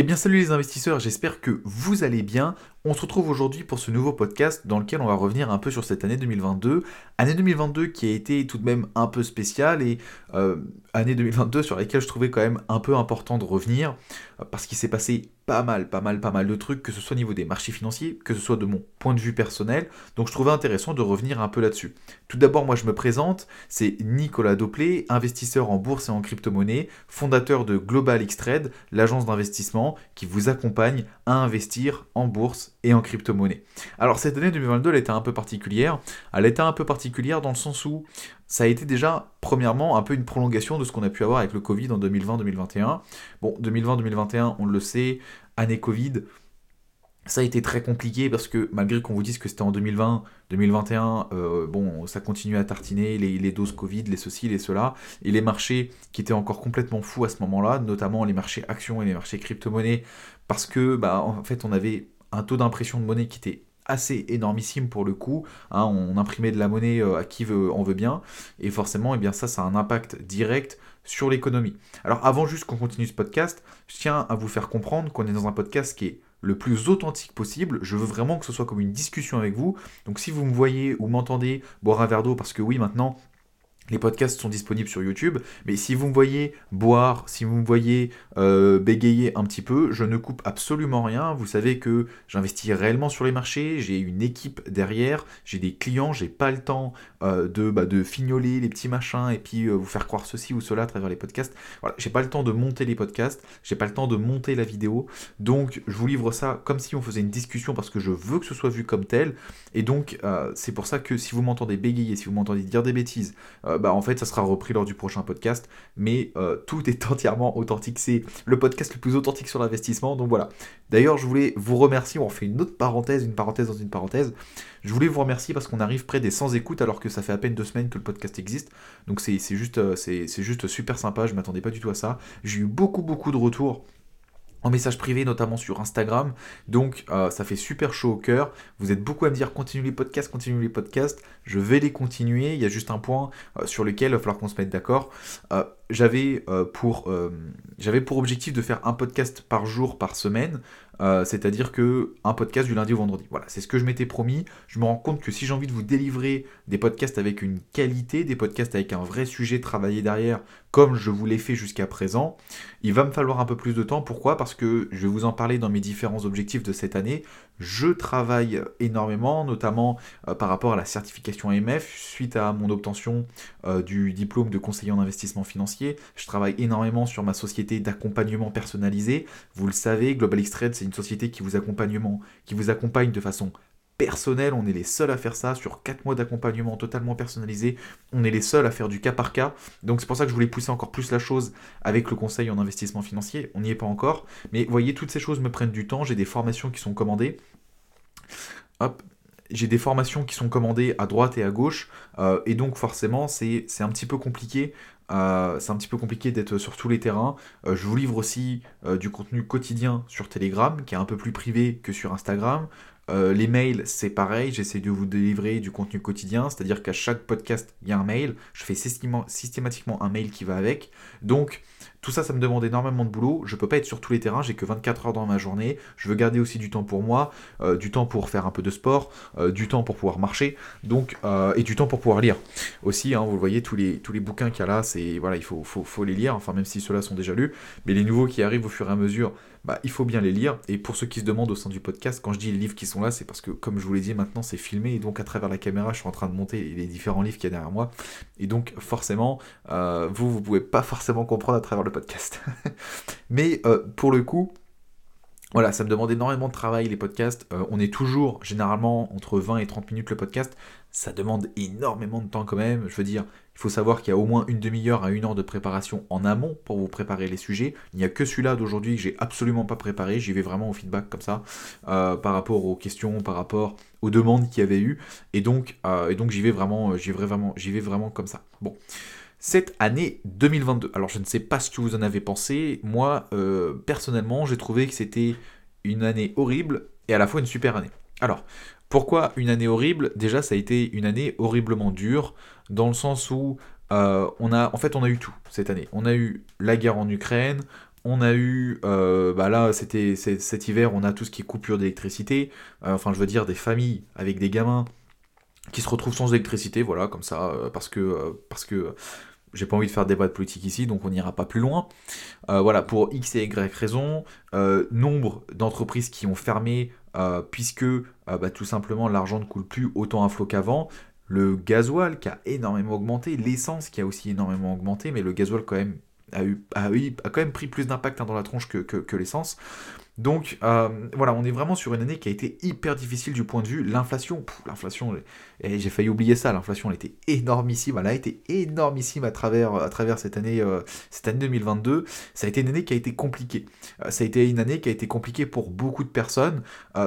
Eh bien salut les investisseurs, j'espère que vous allez bien. On se retrouve aujourd'hui pour ce nouveau podcast dans lequel on va revenir un peu sur cette année 2022. Année 2022 qui a été tout de même un peu spéciale et euh, année 2022 sur laquelle je trouvais quand même un peu important de revenir euh, parce qu'il s'est passé pas mal, pas mal, pas mal de trucs, que ce soit au niveau des marchés financiers, que ce soit de mon point de vue personnel. Donc je trouvais intéressant de revenir un peu là-dessus. Tout d'abord, moi je me présente, c'est Nicolas Doplé, investisseur en bourse et en crypto-monnaie, fondateur de Global X-Trade, l'agence d'investissement qui vous accompagne à investir en bourse et en crypto-monnaie. Alors cette année 2022, elle était un peu particulière. Elle était un peu particulière dans le sens où ça a été déjà, premièrement, un peu une prolongation de ce qu'on a pu avoir avec le Covid en 2020-2021. Bon, 2020-2021, on le sait, année Covid, ça a été très compliqué parce que malgré qu'on vous dise que c'était en 2020, 2021, euh, bon, ça continue à tartiner les, doses Covid, les ceci, les cela, et les marchés qui étaient encore complètement fous à ce moment-là, notamment les marchés actions et les marchés crypto-monnaies, parce que, bah, en fait, on avait un taux d'impression de monnaie qui était assez énormissime pour le coup. Hein, on imprimait de la monnaie euh, à qui veut, on veut bien. Et forcément, eh bien ça, ça a un impact direct sur l'économie. Alors avant juste qu'on continue ce podcast, je tiens à vous faire comprendre qu'on est dans un podcast qui est le plus authentique possible. Je veux vraiment que ce soit comme une discussion avec vous. Donc si vous me voyez ou m'entendez boire un verre d'eau, parce que oui, maintenant, les podcasts sont disponibles sur YouTube, mais si vous me voyez boire, si vous me voyez euh, bégayer un petit peu, je ne coupe absolument rien. Vous savez que j'investis réellement sur les marchés, j'ai une équipe derrière, j'ai des clients, j'ai pas le temps euh, de, bah, de fignoler les petits machins et puis euh, vous faire croire ceci ou cela à travers les podcasts. Voilà, j'ai pas le temps de monter les podcasts, j'ai pas le temps de monter la vidéo, donc je vous livre ça comme si on faisait une discussion parce que je veux que ce soit vu comme tel, et donc c'est pour ça que si vous m'entendez bégayer, si vous m'entendez dire des bêtises, bah, en fait, ça sera repris lors du prochain podcast. Mais euh, tout est entièrement authentique. C'est le podcast le plus authentique sur l'investissement. Donc voilà. D'ailleurs, je voulais vous remercier. On fait une autre parenthèse, une parenthèse dans une parenthèse. Je voulais vous remercier parce qu'on arrive près des 100 écoutes alors que ça fait à peine deux semaines que le podcast existe. Donc c'est juste, euh, juste super sympa. Je m'attendais pas du tout à ça. J'ai eu beaucoup, beaucoup de retours en message privé, notamment sur Instagram. Donc euh, ça fait super chaud au cœur. Vous êtes beaucoup à me dire continue les podcasts, continue les podcasts. Je vais les continuer. Il y a juste un point euh, sur lequel il va falloir qu'on se mette d'accord. Euh, j'avais pour, j'avais pour objectif de faire un podcast par jour, par semaine. Euh, c'est-à-dire que un podcast du lundi au vendredi. Voilà, c'est ce que je m'étais promis. Je me rends compte que si j'ai envie de vous délivrer des podcasts avec une qualité, des podcasts avec un vrai sujet travaillé derrière, comme je vous l'ai fait jusqu'à présent, il va me falloir un peu plus de temps. Pourquoi? Parce que je vais vous en parler dans mes différents objectifs de cette année. Je travaille énormément, notamment euh, par rapport à la certification AMF, suite à mon obtention euh, du diplôme de conseiller en investissement financier. Je travaille énormément sur ma société d'accompagnement personnalisé. Vous le savez, Global X c'est une société qui vous, qui vous accompagne de façon personnelle. On est les seuls à faire ça sur 4 mois d'accompagnement totalement personnalisé. On est les seuls à faire du cas par cas. Donc c'est pour ça que je voulais pousser encore plus la chose avec le conseil en investissement financier. On n'y est pas encore. Mais voyez, toutes ces choses me prennent du temps. J'ai des formations qui sont commandées. Hop, j'ai des formations qui sont commandées à droite et à gauche, euh, et donc forcément c'est un petit peu compliqué. Euh, c'est un petit peu compliqué d'être sur tous les terrains. Euh, je vous livre aussi du contenu quotidien sur Telegram, qui est un peu plus privé que sur Instagram. Les mails, c'est pareil, j'essaie de vous délivrer du contenu quotidien, c'est-à-dire qu'à chaque podcast, il y a un mail. Je fais systématiquement un mail qui va avec. Donc, tout ça, ça me demande énormément de boulot. Je peux pas être sur tous les terrains, j'ai que 24 heures dans ma journée. Je veux garder aussi du temps pour moi, euh, du temps pour faire un peu de sport, euh, du temps pour pouvoir marcher, donc euh, et du temps pour pouvoir lire. Aussi, hein, vous le voyez, tous les, tous les bouquins qu'il y a là, voilà, il faut, faut, faut les lire. Enfin, même si ceux-là sont déjà lus, mais les nouveaux qui arrivent au fur et à mesure, bah, il faut bien les lire. Et pour ceux qui se demandent au sein du podcast, quand je dis les livres qui sont là, c'est parce que, comme je vous l'ai dit, maintenant c'est filmé, et donc à travers la caméra, je suis en train de monter les différents livres qu'il y a derrière moi. Et donc, forcément, vous, vous pouvez pas forcément comprendre à travers le podcast. Mais euh, pour le coup, voilà, ça me demande énormément de travail les podcasts. Euh, on est toujours généralement entre 20 et 30 minutes le podcast. Ça demande énormément de temps quand même. Je veux dire, il faut savoir qu'il y a au moins une demi-heure à une heure de préparation en amont pour vous préparer les sujets. Il n'y a que celui-là d'aujourd'hui que j'ai absolument pas préparé. J'y vais vraiment au feedback comme ça, euh, par rapport aux questions, par rapport aux demandes qu'il y avait eu. Et donc, et donc j'y vais vraiment, j'y vais vraiment, j'y vais vraiment comme ça. Bon cette année 2022. Alors je ne sais pas ce que vous en avez pensé. Moi, euh, personnellement, j'ai trouvé que c'était une année horrible et à la fois une super année. Alors, pourquoi une année horrible? Déjà, ça a été une année horriblement dure, dans le sens où euh, on a, en fait, on a eu tout cette année. On a eu la guerre en Ukraine, On a eu, euh, bah là, c'était cet hiver, on a tout ce qui est coupure d'électricité. Euh, enfin, je veux dire, des familles avec des gamins qui se retrouvent sans électricité, voilà, comme ça, parce que, parce que j'ai pas envie de faire débat de politique ici, donc on n'ira pas plus loin. voilà, pour X et Y raisons, nombre d'entreprises qui ont fermé, puisque bah, tout simplement l'argent ne coule plus autant à flot qu'avant. Le gasoil qui a énormément augmenté, l'essence qui a aussi énormément augmenté, mais le gasoil quand même a, quand même pris plus d'impact hein, dans la tronche que l'essence. Donc euh, voilà, on est vraiment sur une année qui a été hyper difficile du point de vue l'inflation. L'inflation, et j'ai failli oublier ça, l'inflation elle était énormissime, elle a été énormissime à travers, à travers cette, année, euh, cette année 2022. Ça a été une année qui a été compliquée. Euh, ça a été une année qui a été compliquée pour beaucoup de personnes,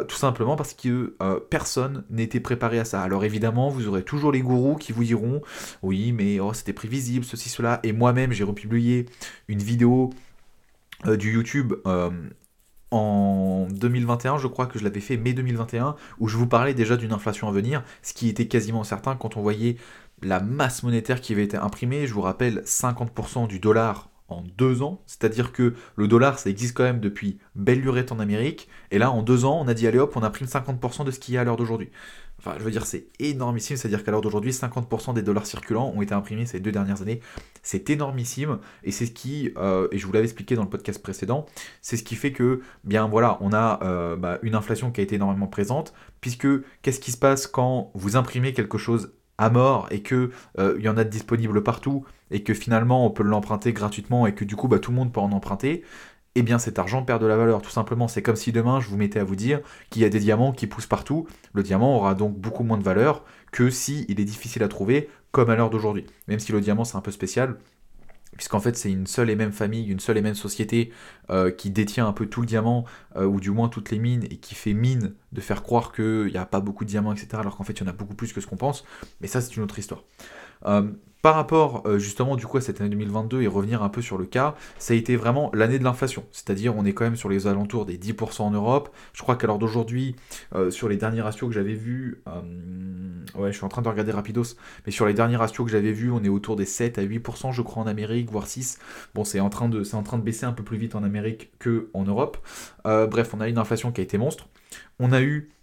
tout simplement parce que personne n'était préparé à ça. Alors évidemment, vous aurez toujours les gourous qui vous diront, oui mais oh, c'était prévisible, ceci, cela, et moi-même j'ai republié une vidéo du YouTube en 2021, je crois que je l'avais fait mai 2021, où je vous parlais déjà d'une inflation à venir, ce qui était quasiment certain quand on voyait la masse monétaire qui avait été imprimée. Je vous rappelle, 50% du dollar en deux ans, c'est-à-dire que le dollar, ça existe quand même depuis belle lurette en Amérique, et là, en deux ans, on a dit allez hop, on imprime 50% de ce qu'il y a à l'heure d'aujourd'hui. Enfin, je veux dire, c'est énormissime, c'est-à-dire qu'à l'heure d'aujourd'hui, 50% des dollars circulants ont été imprimés ces deux dernières années. C'est énormissime, et c'est ce qui, euh, et je vous l'avais expliqué dans le podcast précédent, c'est ce qui fait que, bien voilà, on a euh, bah, une inflation qui a été énormément présente, puisque qu'est-ce qui se passe quand vous imprimez quelque chose à mort et que euh, il y en a de disponible partout et que finalement on peut l'emprunter gratuitement et que du coup bah, tout le monde peut en emprunter, eh bien cet argent perd de la valeur. Tout simplement, c'est comme si demain je vous mettais à vous dire qu'il y a des diamants qui poussent partout. Le diamant aura donc beaucoup moins de valeur que si il est difficile à trouver, comme à l'heure d'aujourd'hui. Même si le diamant c'est un peu spécial, puisqu'en fait c'est une seule et même famille, une seule et même société euh, qui détient un peu tout le diamant, euh, ou du moins toutes les mines, et qui fait mine de faire croire qu'il n'y a pas beaucoup de diamants, etc., alors qu'en fait il y en a beaucoup plus que ce qu'on pense, mais ça c'est une autre histoire. Euh, par rapport euh, justement du coup à cette année 2022 et revenir un peu sur le cas, ça a été vraiment l'année de l'inflation. C'est-à-dire on est quand même sur les alentours des 10% en Europe. Je crois qu'à l'heure d'aujourd'hui, euh, sur les derniers ratios que j'avais vus, ouais je suis en train de regarder rapidos, mais sur les derniers ratios que j'avais vus, on est autour des 7 à 8% je crois en Amérique, voire 6. Bon c'est en, train de, en train de baisser un peu plus vite en Amérique que en Europe. bref, on a une inflation qui a été monstre. On a eu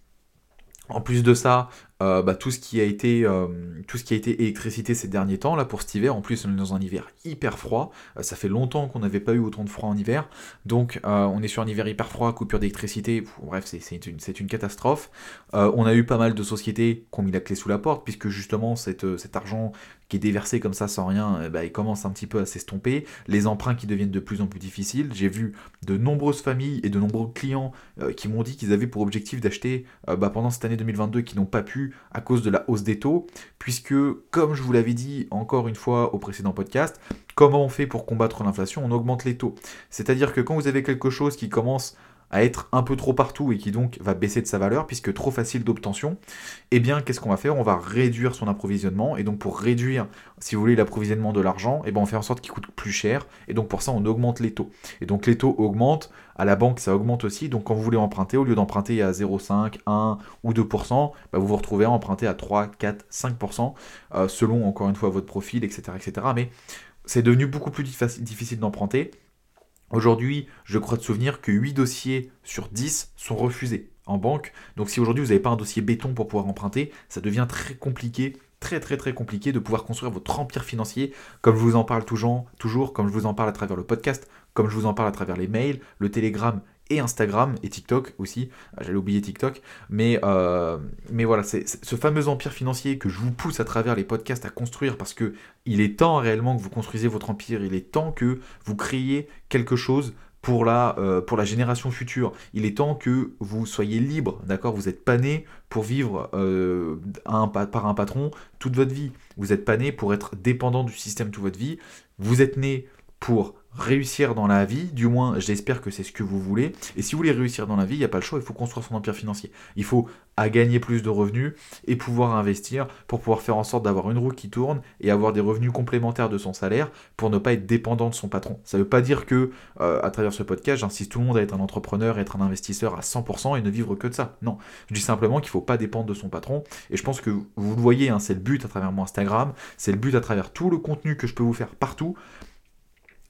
en plus de ça, euh, bah, tout, ce qui a été, euh, tout ce qui a été électricité ces derniers temps, là pour cet hiver, en plus on est dans un hiver hyper froid, euh, ça fait longtemps qu'on n'avait pas eu autant de froid en hiver, donc on est sur un hiver hyper froid, coupure d'électricité, bref c'est une, une, catastrophe. on a eu pas mal de sociétés qui ont mis la clé sous la porte, puisque justement cet argent qui est déversé comme ça sans rien, bah, il commence un petit peu à s'estomper, les emprunts qui deviennent de plus en plus difficiles, j'ai vu de nombreuses familles et de nombreux clients qui m'ont dit qu'ils avaient pour objectif d'acheter bah, pendant cette année 2022 qui n'ont pas pu à cause de la hausse des taux, puisque, comme je vous l'avais dit encore une fois au précédent podcast, comment on fait pour combattre l'inflation? On augmente les taux. C'est-à-dire que quand vous avez quelque chose qui commence à être un peu trop partout et qui donc va baisser de sa valeur puisque trop facile d'obtention, eh bien qu'est-ce qu'on va faire? On va réduire son approvisionnement et donc pour réduire, si vous voulez, l'approvisionnement de l'argent, eh bien on fait en sorte qu'il coûte plus cher et donc pour ça on augmente les taux. Et donc les taux augmentent, à la banque ça augmente aussi, donc quand vous voulez emprunter, au lieu d'emprunter à 0,5, 1 ou 2%, bah, vous vous retrouvez à emprunter à 3, 4, 5%, selon encore une fois votre profil, etc. etc. Mais c'est devenu beaucoup plus difficile d'emprunter. Aujourd'hui, je crois de souvenir que 8 dossiers sur 10 sont refusés en banque. Donc si aujourd'hui vous n'avez pas un dossier béton pour pouvoir emprunter, ça devient très compliqué, très très très compliqué de pouvoir construire votre empire financier, comme je vous en parle toujours, toujours comme je vous en parle à travers le podcast, comme je vous en parle à travers les mails, le Telegram et Instagram et TikTok aussi. Ah, j'allais oublier TikTok, mais, euh, mais voilà, c'est ce fameux empire financier que je vous pousse à travers les podcasts à construire parce que il est temps réellement que vous construisez votre empire, il est temps que vous créiez quelque chose pour la, euh, pour la génération future. Il est temps que vous soyez libre, d'accord? Vous n'êtes pas né pour vivre euh, par un patron toute votre vie. Vous n'êtes pas né pour être dépendant du système toute votre vie. Vous êtes né pour réussir dans la vie, du moins j'espère que c'est ce que vous voulez. Et si vous voulez réussir dans la vie, il n'y a pas le choix, il faut construire son empire financier. Il faut à gagner plus de revenus et pouvoir investir pour pouvoir faire en sorte d'avoir une roue qui tourne et avoir des revenus complémentaires de son salaire pour ne pas être dépendant de son patron. Ça ne veut pas dire que euh, à travers ce podcast, j'insiste tout le monde à être un entrepreneur, être un investisseur à 100% et ne vivre que de ça. Non, je dis simplement qu'il ne faut pas dépendre de son patron et je pense que vous le voyez, hein, c'est le but à travers mon Instagram, c'est le but à travers tout le contenu que je peux vous faire partout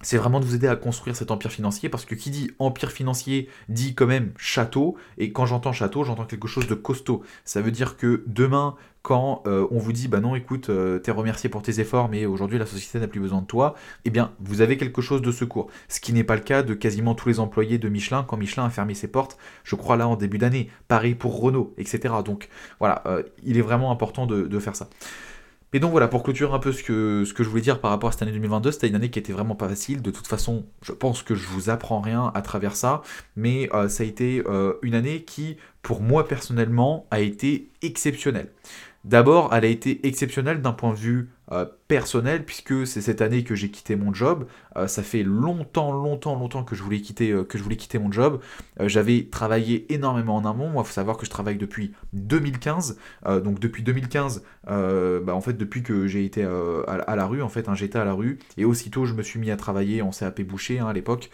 c'est vraiment de vous aider à construire cet empire financier parce que qui dit empire financier dit quand même château et quand j'entends château j'entends quelque chose de costaud. Ça veut dire que demain quand euh, on vous dit bah non écoute euh, t'es remercié pour tes efforts mais aujourd'hui la société n'a plus besoin de toi eh bien vous avez quelque chose de secours. Ce qui n'est pas le cas de quasiment tous les employés de Michelin quand Michelin a fermé ses portes je crois là en début d'année. Pareil pour Renault etc donc voilà euh, il est vraiment important de faire ça et donc voilà, pour clôturer un peu ce que, ce que je voulais dire par rapport à cette année 2022, c'était une année qui était vraiment pas facile. De toute façon, je pense que je vous apprends rien à travers ça, mais euh, ça a été euh, une année qui, pour moi personnellement, a été exceptionnelle. D'abord, elle a été exceptionnelle d'un point de vue euh, personnel, puisque c'est cette année que j'ai quitté mon job. Euh, ça fait longtemps, longtemps, longtemps que je voulais quitter, euh, que je voulais quitter mon job. J'avais travaillé énormément en amont. Moi, il faut savoir que je travaille depuis 2015. donc depuis 2015, bah, en fait, depuis que j'ai été à, la rue, en fait, hein, j'étais à la rue. Et aussitôt, je me suis mis à travailler en CAP boucher hein, à l'époque.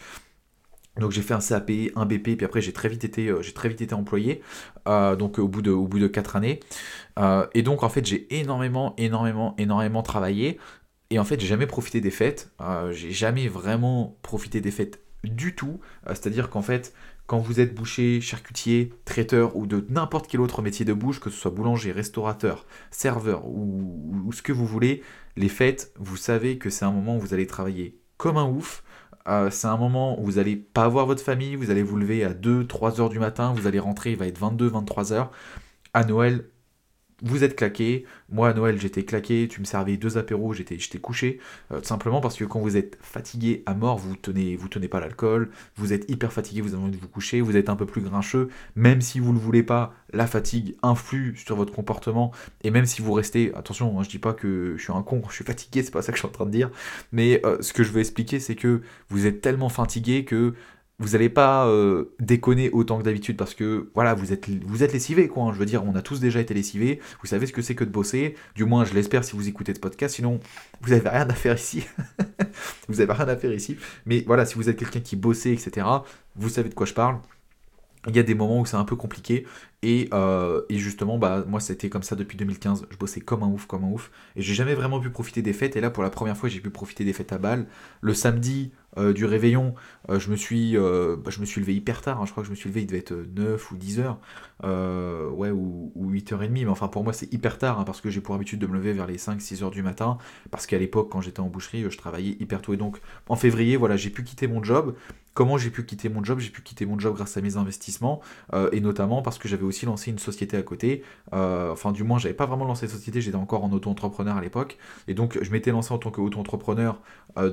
Donc j'ai fait un CAP, un BP, puis après j'ai très vite été, euh, j'ai très vite été employé, euh, donc au bout de, au bout de 4 années. Euh, et donc en fait j'ai énormément, énormément, énormément travaillé. Et en fait j'ai jamais profité des fêtes. j'ai jamais vraiment profité des fêtes du tout. C'est-à-dire qu'en fait quand vous êtes boucher, charcutier, traiteur ou de n'importe quel autre métier de bouche, que ce soit boulanger, restaurateur, serveur ou ce que vous voulez, les fêtes, vous savez que c'est un moment où vous allez travailler comme un ouf euh, c'est un moment où vous n'allez pas avoir votre famille, vous allez vous lever à 2-3 heures du matin, vous allez rentrer, il va être 22-23 heures. À Noël, vous êtes claqué. Moi, à Noël, j'étais claqué. Tu me servais deux apéros, j'étais, couché. Euh, tout simplement parce que quand vous êtes fatigué à mort, vous tenez, vous tenez pas l'alcool. Vous êtes hyper fatigué, vous avez envie de vous coucher. Vous êtes un peu plus grincheux. Même si vous ne le voulez pas, la fatigue influe sur votre comportement. Et même si vous restez, attention, je hein, je dis pas que je suis un con, je suis fatigué, c'est pas ça que je suis en train de dire. Mais euh, ce que je veux expliquer, c'est que vous êtes tellement fatigué que vous n'allez pas euh, déconner autant que d'habitude parce que voilà, vous êtes, vous êtes lessivé quoi. Hein. je veux dire, on a tous déjà été lessivés. Vous savez ce que c'est que de bosser. Du moins, je l'espère si vous écoutez ce podcast. Sinon, vous n'avez rien à faire ici. vous n'avez rien à faire ici. Mais voilà, si vous êtes quelqu'un qui bossait, etc., vous savez de quoi je parle. Il y a des moments où c'est un peu compliqué et, euh, et, justement, bah, moi c'était comme ça depuis 2015. Je bossais comme un ouf, comme un ouf. Et j'ai jamais vraiment pu profiter des fêtes. Et là, pour la première fois, j'ai pu profiter des fêtes à Bâle. Le samedi, euh, du réveillon, euh, je, me suis, euh, bah, je me suis levé hyper tard, hein. je crois que je me suis levé, il devait être 9 ou 10 heures, ouais, ou, 8h30, mais enfin pour moi c'est hyper tard, hein, parce que j'ai pour habitude de me lever vers les 5-6 heures du matin, parce qu'à l'époque quand j'étais en boucherie, je travaillais hyper tôt, et donc en février, voilà, j'ai pu quitter mon job, Comment j'ai pu quitter mon job? J'ai pu quitter mon job grâce à mes investissements et notamment parce que j'avais aussi lancé une société à côté. enfin, du moins, j'avais pas vraiment lancé de société, j'étais encore en auto-entrepreneur à l'époque. Et donc, je m'étais lancé en tant qu'auto-entrepreneur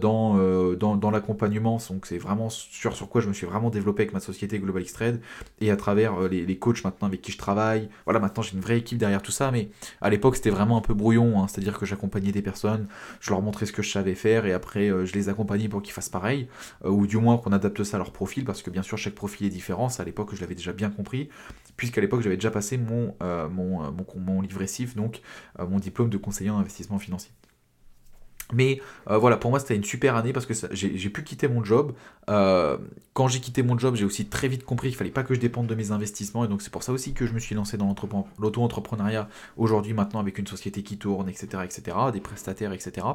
dans, dans, dans l'accompagnement. C'est vraiment sur, sur quoi je me suis vraiment développé avec ma société Global X Trade et à travers euh, les, les, coachs maintenant avec qui je travaille. Voilà, maintenant j'ai une vraie équipe derrière tout ça, mais à l'époque c'était vraiment un peu brouillon, hein. c'est-à-dire que j'accompagnais des personnes, je leur montrais ce que je savais faire et après euh, je les accompagnais pour qu'ils fassent pareil, euh, ou du moins qu'on adapte ça à leur profil, parce que bien sûr chaque profil est différent, ça à l'époque je l'avais déjà bien compris, puisqu'à l'époque j'avais déjà passé mon, mon, mon, mon livret donc mon diplôme de conseiller en investissement financier. Mais euh, voilà, pour moi c'était une super année parce que j'ai pu quitter mon job. Euh, quand j'ai quitté mon job, j'ai aussi très vite compris qu'il fallait pas que je dépende de mes investissements et donc c'est pour ça aussi que je me suis lancé dans l'auto-entrepreneuriat aujourd'hui maintenant avec une société qui tourne, etc., etc., des prestataires, etc.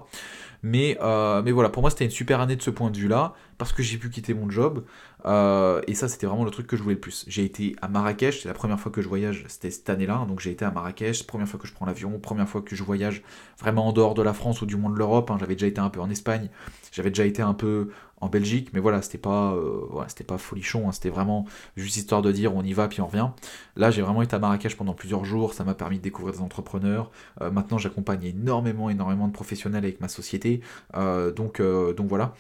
Mais, euh, mais voilà, pour moi c'était une super année de ce point de vue-là parce que j'ai pu quitter mon job. Euh, et ça, c'était vraiment le truc que je voulais le plus. J'ai été à Marrakech, c'est la première fois que je voyage, c'était cette année-là. Donc j'ai été à Marrakech, première fois que je prends l'avion, première fois que je voyage vraiment en dehors de la France ou du monde de l'Europe. Hein. J'avais déjà été un peu en Espagne, j'avais déjà été un peu en Belgique, mais voilà, c'était pas, euh, c'était pas folichon, hein. c'était vraiment juste histoire de dire on y va puis on revient. Là, j'ai vraiment été à Marrakech pendant plusieurs jours, ça m'a permis de découvrir des entrepreneurs. Euh, maintenant, j'accompagne énormément, énormément de professionnels avec ma société, donc, donc voilà.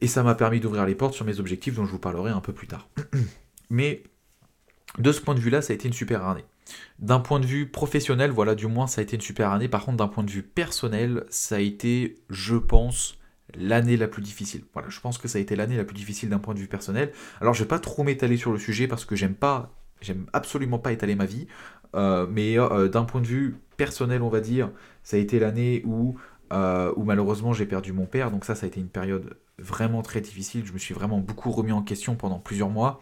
Et ça m'a permis d'ouvrir les portes sur mes objectifs dont je vous parlerai un peu plus tard. Mais de ce point de vue-là, ça a été une super année. D'un point de vue professionnel, voilà, du moins, ça a été une super année. Par contre, d'un point de vue personnel, ça a été, je pense, l'année la plus difficile. Voilà, je pense que ça a été l'année la plus difficile d'un point de vue personnel. Alors, je vais pas trop m'étaler sur le sujet parce que j'aime pas, j'aime absolument pas étaler ma vie. Euh, mais euh, d'un point de vue personnel, on va dire, ça a été l'année où euh, où malheureusement j'ai perdu mon père. Donc ça, ça a été une période vraiment très difficile. Je me suis vraiment beaucoup remis en question pendant plusieurs mois.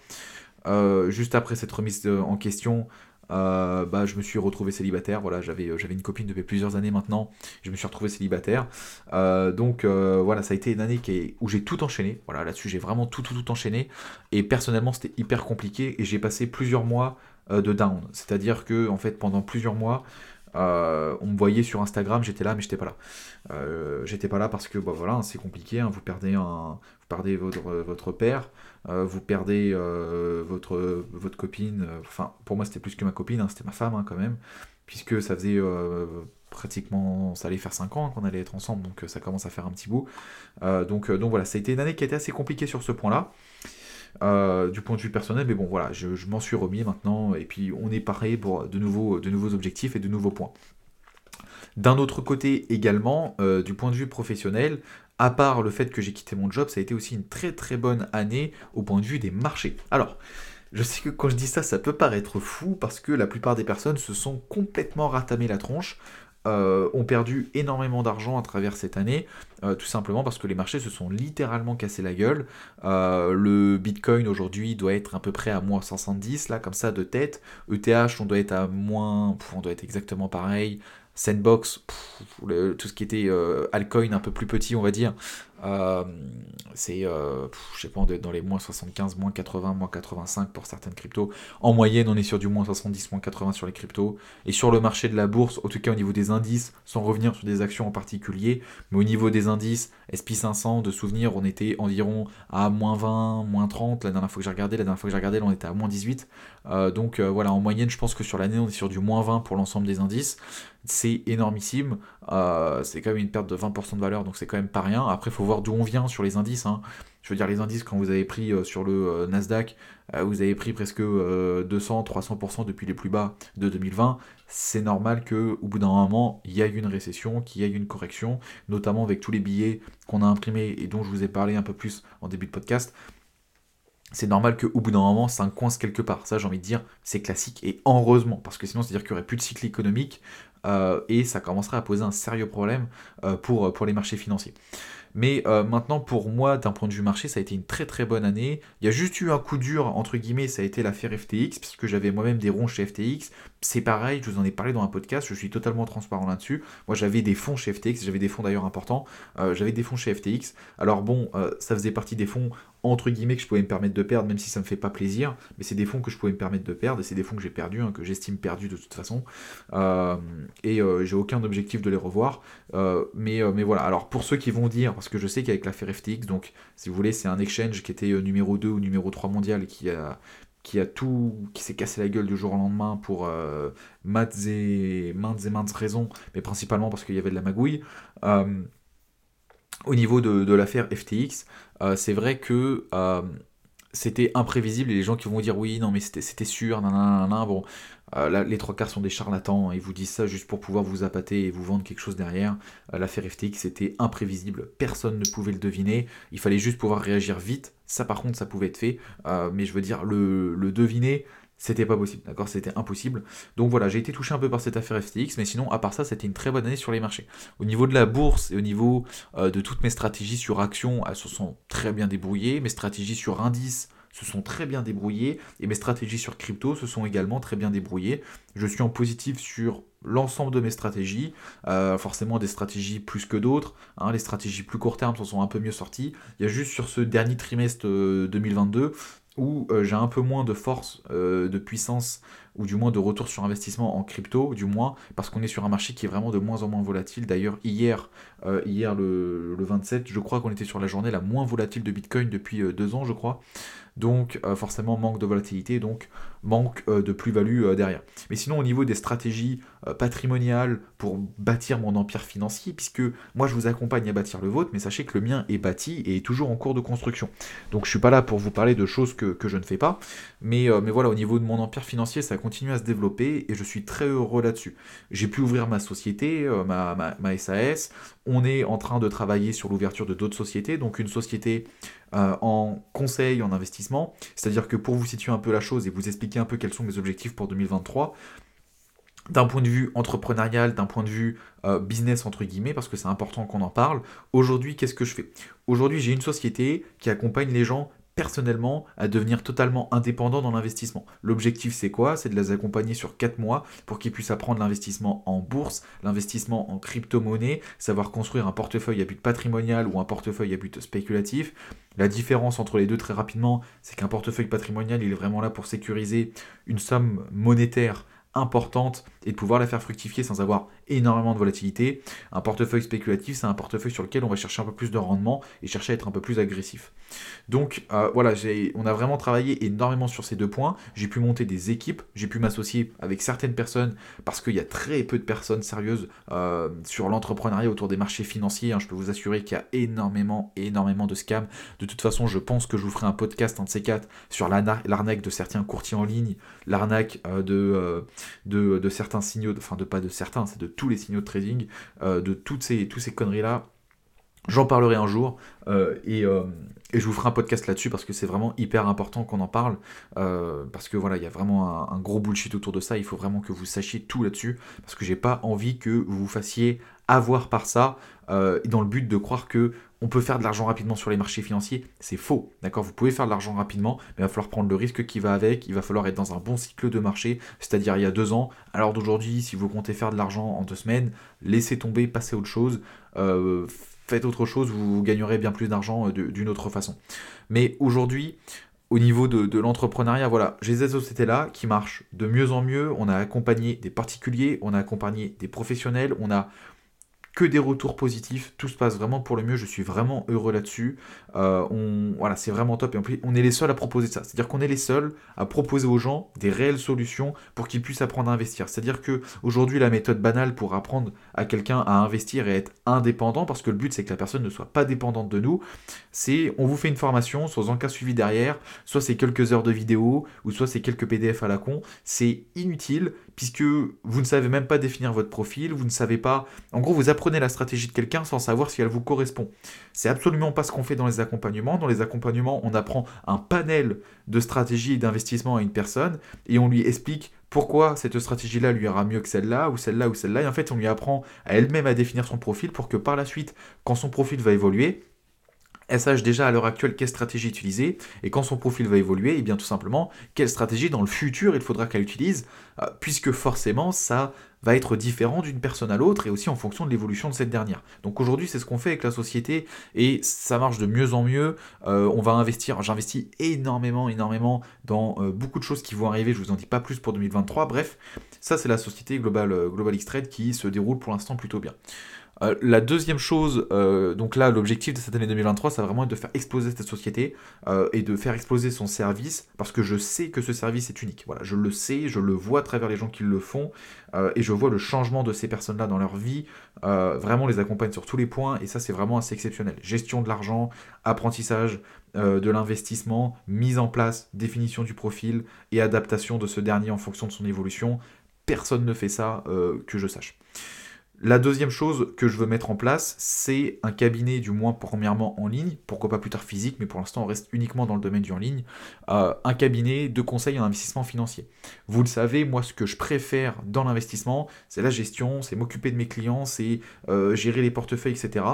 Euh, juste après cette remise en question, bah, je me suis retrouvé célibataire. Voilà, j'avais, une copine depuis plusieurs années maintenant. Je me suis retrouvé célibataire. donc voilà, ça a été une année où j'ai tout enchaîné. Voilà, là-dessus j'ai vraiment tout, tout, tout enchaîné. Et personnellement, c'était hyper compliqué et j'ai passé plusieurs mois de down. C'est-à-dire que en fait, pendant plusieurs mois, euh, on me voyait sur Instagram, j'étais là, mais j'étais pas là. Euh, j'étais pas là parce que bah, voilà, c'est compliqué. Hein. vous perdez vous perdez votre, père, euh, vous perdez votre, votre copine. Enfin, pour moi, c'était plus que ma copine, hein, c'était ma femme hein, quand même, puisque ça faisait pratiquement, ça allait faire 5 ans qu'on allait être ensemble, donc ça commence à faire un petit bout. donc, donc voilà, ça a été une année qui a été assez compliquée sur ce point-là. Euh, du point de vue personnel, mais bon voilà, je, m'en suis remis maintenant, et puis on est pareil pour de nouveaux, objectifs et de nouveaux points. D'un autre côté également, euh, du point de vue professionnel, à part le fait que j'ai quitté mon job, ça a été aussi une très très bonne année au point de vue des marchés. Alors, je sais que quand je dis ça, ça peut paraître fou parce que la plupart des personnes se sont complètement ratamé la tronche euh, ont perdu énormément d'argent à travers cette année, euh, tout simplement parce que les marchés se sont littéralement cassés la gueule. Euh, le Bitcoin aujourd'hui doit être à peu près à moins 170, là, comme ça, de tête. ETH, on doit être à moins, on doit être exactement pareil. Sandbox, tout ce qui était altcoin un peu plus petit, on va dire, euh, c'est, euh, je sais pas, dans les moins 75, moins 80, moins 85 pour certaines cryptos. En moyenne, on est sur du moins 70, moins 80 sur les cryptos. Et sur le marché de la bourse, en tout cas au niveau des indices, sans revenir sur des actions en particulier, mais au niveau des indices, SP500, de souvenir, on était environ à moins 20, moins 30. La dernière fois que j'ai regardé, la dernière fois que j'ai regardé, on était à moins 18. Euh, donc voilà, en moyenne, je pense que sur l'année, on est sur du moins 20 pour l'ensemble des indices c'est énormissime. Euh, c'est quand même une perte de 20% de valeur, donc c'est quand même pas rien. Après, il faut voir d'où on vient sur les indices. Hein. Je veux dire, les indices, quand vous avez pris euh, sur le euh, Nasdaq, vous avez pris presque 200-300% depuis les plus bas de 2020. C'est normal qu'au bout d'un moment, il y ait une récession, qu'il y ait une correction, notamment avec tous les billets qu'on a imprimés et dont je vous ai parlé un peu plus en début de podcast c'est normal qu'au bout d'un moment, ça coince quelque part. Ça, j'ai envie de dire, c'est classique et heureusement, parce que sinon, c'est-à-dire qu'il n'y aurait plus de cycle économique, et ça commencerait à poser un sérieux problème euh, pour, pour les marchés financiers. Mais euh, maintenant, pour moi, d'un point de vue marché, ça a été une très très bonne année. Il y a juste eu un coup dur, entre guillemets, ça a été l'affaire FTX, puisque j'avais moi-même des ronds chez FTX. C'est pareil, je vous en ai parlé dans un podcast, je suis totalement transparent là-dessus. Moi, j'avais des fonds chez FTX, j'avais des fonds d'ailleurs importants. j'avais des fonds chez FTX. Alors bon, ça faisait partie des fonds entre guillemets que je pouvais me permettre de perdre, même si ça me fait pas plaisir, mais c'est des fonds que je pouvais me permettre de perdre, et c'est des fonds que j'ai perdus, hein, que j'estime perdus de toute façon, euh, et euh, j'ai aucun objectif de les revoir, euh, mais, mais voilà, alors pour ceux qui vont dire, parce que je sais qu'avec l'affaire FTX, donc si vous voulez, c'est un exchange qui était numéro 2 ou numéro 3 mondial, qui a, qui a tout, qui s'est cassé la gueule du jour au lendemain pour maintes, et, maintes et maintes raisons, mais principalement parce qu'il y avait de la magouille, au niveau de, l'affaire FTX, euh, c'est vrai que euh, c'était imprévisible et les gens qui vont dire oui, non, mais c'était sûr, nanana, bon, euh, les trois quarts sont des charlatans, hein, ils vous disent ça juste pour pouvoir vous appâter et vous vendre quelque chose derrière. l'affaire FTX, c'était imprévisible, personne ne pouvait le deviner, il fallait juste pouvoir réagir vite, ça par contre, ça pouvait être fait, mais je veux dire, le, le deviner, c'était pas possible, d'accord? C'était impossible. Donc voilà, j'ai été touché un peu par cette affaire FTX, mais sinon, à part ça, c'était une très bonne année sur les marchés. Au niveau de la bourse et au niveau euh, de toutes mes stratégies sur actions, elles se sont très bien débrouillées. Mes stratégies sur indices se sont très bien débrouillées. Et mes stratégies sur crypto se sont également très bien débrouillées. Je suis en positif sur l'ensemble de mes stratégies, euh, forcément des stratégies plus que d'autres, hein. les stratégies plus court terme sont un peu mieux sorties, il y a juste sur ce dernier trimestre 2022 euh, où euh, j'ai un peu moins de force, de puissance, ou du moins de retour sur investissement en crypto, du moins, parce qu'on est sur un marché qui est vraiment de moins en moins volatile. D'ailleurs, hier, hier le, le, 27, je crois qu'on était sur la journée la moins volatile de Bitcoin depuis deux ans, je crois donc euh, forcément manque de volatilité, donc manque euh, de plus-value euh, derrière. Mais sinon au niveau des stratégies patrimoniales pour bâtir mon empire financier, puisque moi je vous accompagne à bâtir le vôtre, mais sachez que le mien est bâti et est toujours en cours de construction. Donc je suis pas là pour vous parler de choses que, je ne fais pas, mais, mais voilà, au niveau de mon empire financier, ça continue à se développer et je suis très heureux là-dessus. J'ai pu ouvrir ma société, ma, ma, ma SAS, on est en train de travailler sur l'ouverture de d'autres sociétés, donc une société euh, en conseil, en investissement. C'est-à-dire que pour vous situer un peu la chose et vous expliquer un peu quels sont mes objectifs pour 2023, d'un point de vue entrepreneurial, d'un point de vue euh, business entre guillemets, parce que c'est important qu'on en parle, aujourd'hui qu'est-ce que je fais? Aujourd'hui j'ai une société qui accompagne les gens personnellement à devenir totalement indépendants dans l'investissement. L'objectif c'est quoi? C'est de les accompagner sur 4 mois pour qu'ils puissent apprendre l'investissement en bourse, l'investissement en crypto-monnaie, savoir construire un portefeuille à but patrimonial ou un portefeuille à but spéculatif. La différence entre les deux très rapidement, c'est qu'un portefeuille patrimonial, il est vraiment là pour sécuriser une somme monétaire importante et de pouvoir la faire fructifier sans avoir énormément de volatilité. Un portefeuille spéculatif, c'est un portefeuille sur lequel on va chercher un peu plus de rendement et chercher à être un peu plus agressif. Donc euh, voilà, on a vraiment travaillé énormément sur ces deux points. J'ai pu monter des équipes, j'ai pu m'associer avec certaines personnes parce qu'il y a très peu de personnes sérieuses euh, sur l'entrepreneuriat autour des marchés financiers. Hein. Je peux vous assurer qu'il y a énormément, énormément de scams. De toute façon, je pense que je vous ferai un podcast, un de ces quatre, sur l'arnaque de certains courtiers en ligne, l'arnaque euh, de, de, de certains signaux, enfin de pas de certains, c'est de tous les signaux de trading, euh, de toutes ces, tous ces conneries-là. J'en parlerai un jour euh, euh, et, je vous ferai un podcast là-dessus parce que c'est vraiment hyper important qu'on en parle. parce que voilà, il y a vraiment un, gros bullshit autour de ça. Il faut vraiment que vous sachiez tout là-dessus parce que j'ai pas envie que vous vous fassiez avoir par ça dans le but de croire que on peut faire de l'argent rapidement sur les marchés financiers, c'est faux. D'accord? Vous pouvez faire de l'argent rapidement, mais il va falloir prendre le risque qui va avec, il va falloir être dans un bon cycle de marché, c'est-à-dire il y a deux ans. Alors d'aujourd'hui, si vous comptez faire de l'argent en deux semaines, laissez tomber, passez autre chose, euh, faites autre chose, vous gagnerez bien plus d'argent euh, d'une autre façon. Mais aujourd'hui, au niveau de, de l'entrepreneuriat, voilà, j'ai ces sociétés-là qui marchent de mieux en mieux. On a accompagné des particuliers, on a accompagné des professionnels, on a que des retours positifs, tout se passe vraiment pour le mieux, je suis vraiment heureux là-dessus. Euh, c'est vraiment top. Et en plus, on est les seuls à proposer ça. C'est-à-dire qu'on est les seuls à proposer aux gens des réelles solutions pour qu'ils puissent apprendre à investir. C'est-à-dire que aujourd'hui, la méthode banale pour apprendre à quelqu'un à investir et être indépendant, parce que le but c'est que la personne ne soit pas dépendante de nous, c'est on vous fait une formation, soit en cas suivi derrière, soit c'est quelques heures de vidéo, ou soit c'est quelques PDF à la con. C'est inutile puisque vous ne savez même pas définir votre profil, vous ne savez pas. En gros, vous apprenez la stratégie de quelqu'un sans savoir si elle vous correspond. C'est absolument pas ce qu'on fait dans les accompagnements. Dans les accompagnements, on apprend un panel de stratégies d'investissement à une personne et on lui explique pourquoi cette stratégie-là lui ira mieux que celle-là, ou celle-là, ou celle-là. Et en fait, on lui apprend à elle-même à définir son profil pour que par la suite, quand son profil va évoluer, elle sache déjà à l'heure actuelle quelle stratégie utiliser, et quand son profil va évoluer, et eh bien tout simplement quelle stratégie dans le futur il faudra qu'elle utilise, euh, puisque forcément ça va être différent d'une personne à l'autre et aussi en fonction de l'évolution de cette dernière. Donc aujourd'hui c'est ce qu'on fait avec la société et ça marche de mieux en mieux. Euh, on va investir, j'investis énormément, énormément dans euh, beaucoup de choses qui vont arriver, je vous en dis pas plus pour 2023. Bref, ça c'est la société Global, Global X-Trade qui se déroule pour l'instant plutôt bien. Euh, la deuxième chose, euh, donc là, l'objectif de cette année 2023, c'est vraiment de faire exploser cette société euh, et de faire exploser son service parce que je sais que ce service est unique. Voilà, je le sais, je le vois à travers les gens qui le font et je vois le changement de ces personnes-là dans leur vie. vraiment, les accompagne sur tous les points et ça, c'est vraiment assez exceptionnel. Gestion de l'argent, apprentissage de l'investissement, mise en place, définition du profil et adaptation de ce dernier en fonction de son évolution. Personne ne fait ça que je sache. La deuxième chose que je veux mettre en place, c'est un cabinet, du moins premièrement en ligne, pourquoi pas plus tard physique, mais pour l'instant on reste uniquement dans le domaine du en ligne, euh, un cabinet de conseil en investissement financier. Vous le savez, moi ce que je préfère dans l'investissement, c'est la gestion, c'est m'occuper de mes clients, c'est euh, gérer les portefeuilles, etc.